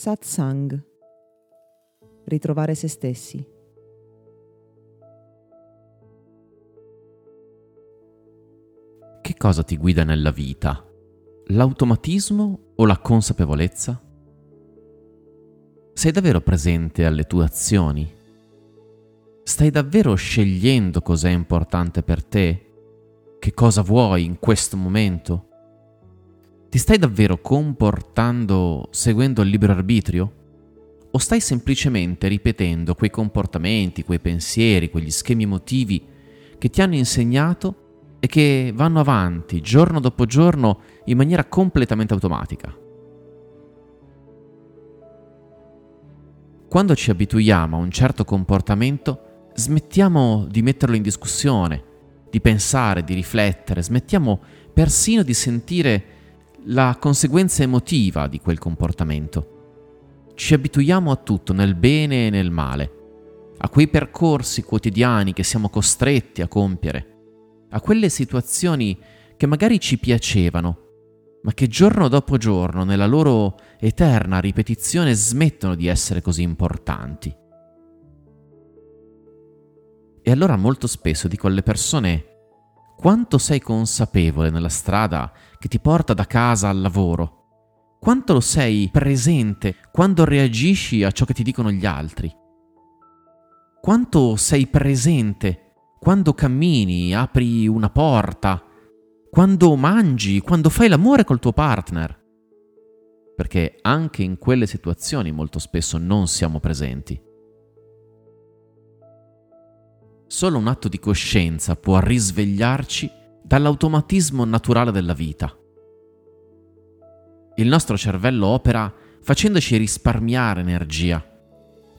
Satsang. Ritrovare se stessi. Che cosa ti guida nella vita? L'automatismo o la consapevolezza? Sei davvero presente alle tue azioni? Stai davvero scegliendo cos'è importante per te? Che cosa vuoi in questo momento? Ti stai davvero comportando seguendo il libero arbitrio? O stai semplicemente ripetendo quei comportamenti, quei pensieri, quegli schemi emotivi che ti hanno insegnato e che vanno avanti giorno dopo giorno in maniera completamente automatica? Quando ci abituiamo a un certo comportamento, smettiamo di metterlo in discussione, di pensare, di riflettere, smettiamo persino di sentire la conseguenza emotiva di quel comportamento. Ci abituiamo a tutto, nel bene e nel male, a quei percorsi quotidiani che siamo costretti a compiere, a quelle situazioni che magari ci piacevano, ma che giorno dopo giorno, nella loro eterna ripetizione, smettono di essere così importanti. E allora molto spesso dico alle persone quanto sei consapevole nella strada che ti porta da casa al lavoro? Quanto lo sei presente quando reagisci a ciò che ti dicono gli altri? Quanto sei presente quando cammini, apri una porta, quando mangi, quando fai l'amore col tuo partner? Perché anche in quelle situazioni molto spesso non siamo presenti. Solo un atto di coscienza può risvegliarci dall'automatismo naturale della vita. Il nostro cervello opera facendoci risparmiare energia.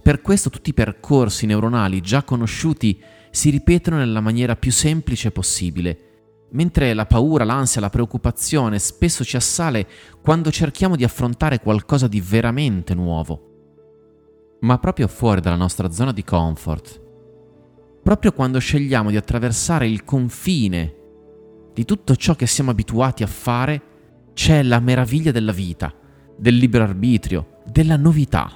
Per questo tutti i percorsi neuronali già conosciuti si ripetono nella maniera più semplice possibile, mentre la paura, l'ansia, la preoccupazione spesso ci assale quando cerchiamo di affrontare qualcosa di veramente nuovo. Ma proprio fuori dalla nostra zona di comfort, proprio quando scegliamo di attraversare il confine di tutto ciò che siamo abituati a fare, c'è la meraviglia della vita, del libero arbitrio, della novità.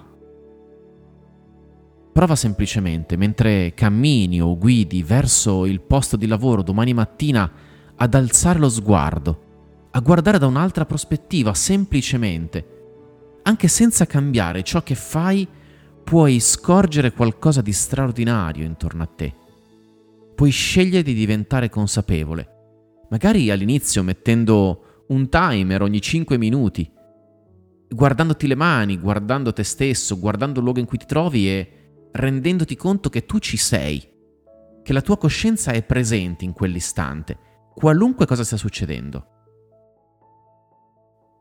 Prova semplicemente, mentre cammini o guidi verso il posto di lavoro domani mattina, ad alzare lo sguardo, a guardare da un'altra prospettiva, semplicemente. Anche senza cambiare ciò che fai, puoi scorgere qualcosa di straordinario intorno a te. Puoi scegliere di diventare consapevole, magari all'inizio mettendo un timer ogni 5 minuti, guardandoti le mani, guardando te stesso, guardando il luogo in cui ti trovi e rendendoti conto che tu ci sei, che la tua coscienza è presente in quell'istante, qualunque cosa stia succedendo.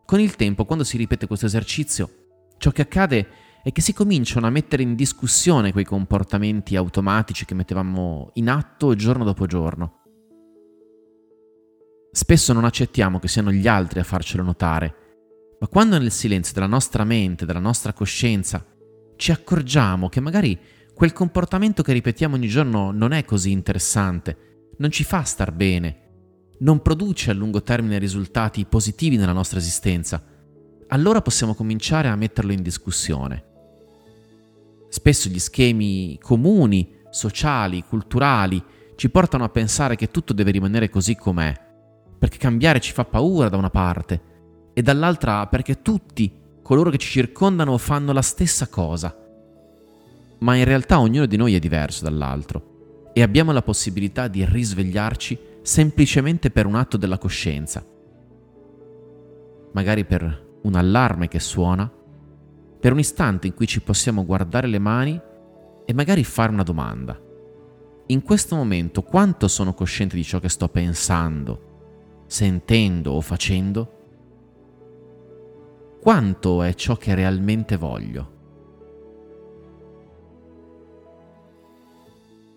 Con il tempo, quando si ripete questo esercizio, ciò che accade e che si cominciano a mettere in discussione quei comportamenti automatici che mettevamo in atto giorno dopo giorno. Spesso non accettiamo che siano gli altri a farcelo notare, ma quando nel silenzio della nostra mente, della nostra coscienza, ci accorgiamo che magari quel comportamento che ripetiamo ogni giorno non è così interessante, non ci fa star bene, non produce a lungo termine risultati positivi nella nostra esistenza, allora possiamo cominciare a metterlo in discussione. Spesso gli schemi comuni, sociali, culturali, ci portano a pensare che tutto deve rimanere così com'è, perché cambiare ci fa paura da una parte e dall'altra perché tutti, coloro che ci circondano, fanno la stessa cosa. Ma in realtà ognuno di noi è diverso dall'altro e abbiamo la possibilità di risvegliarci semplicemente per un atto della coscienza. Magari per un allarme che suona per un istante in cui ci possiamo guardare le mani e magari fare una domanda. In questo momento quanto sono cosciente di ciò che sto pensando, sentendo o facendo? Quanto è ciò che realmente voglio?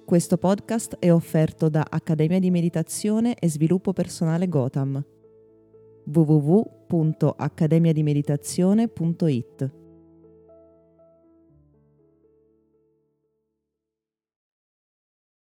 Questo podcast è offerto da Accademia di Meditazione e Sviluppo Personale Gotham www.accademiadimeditazione.it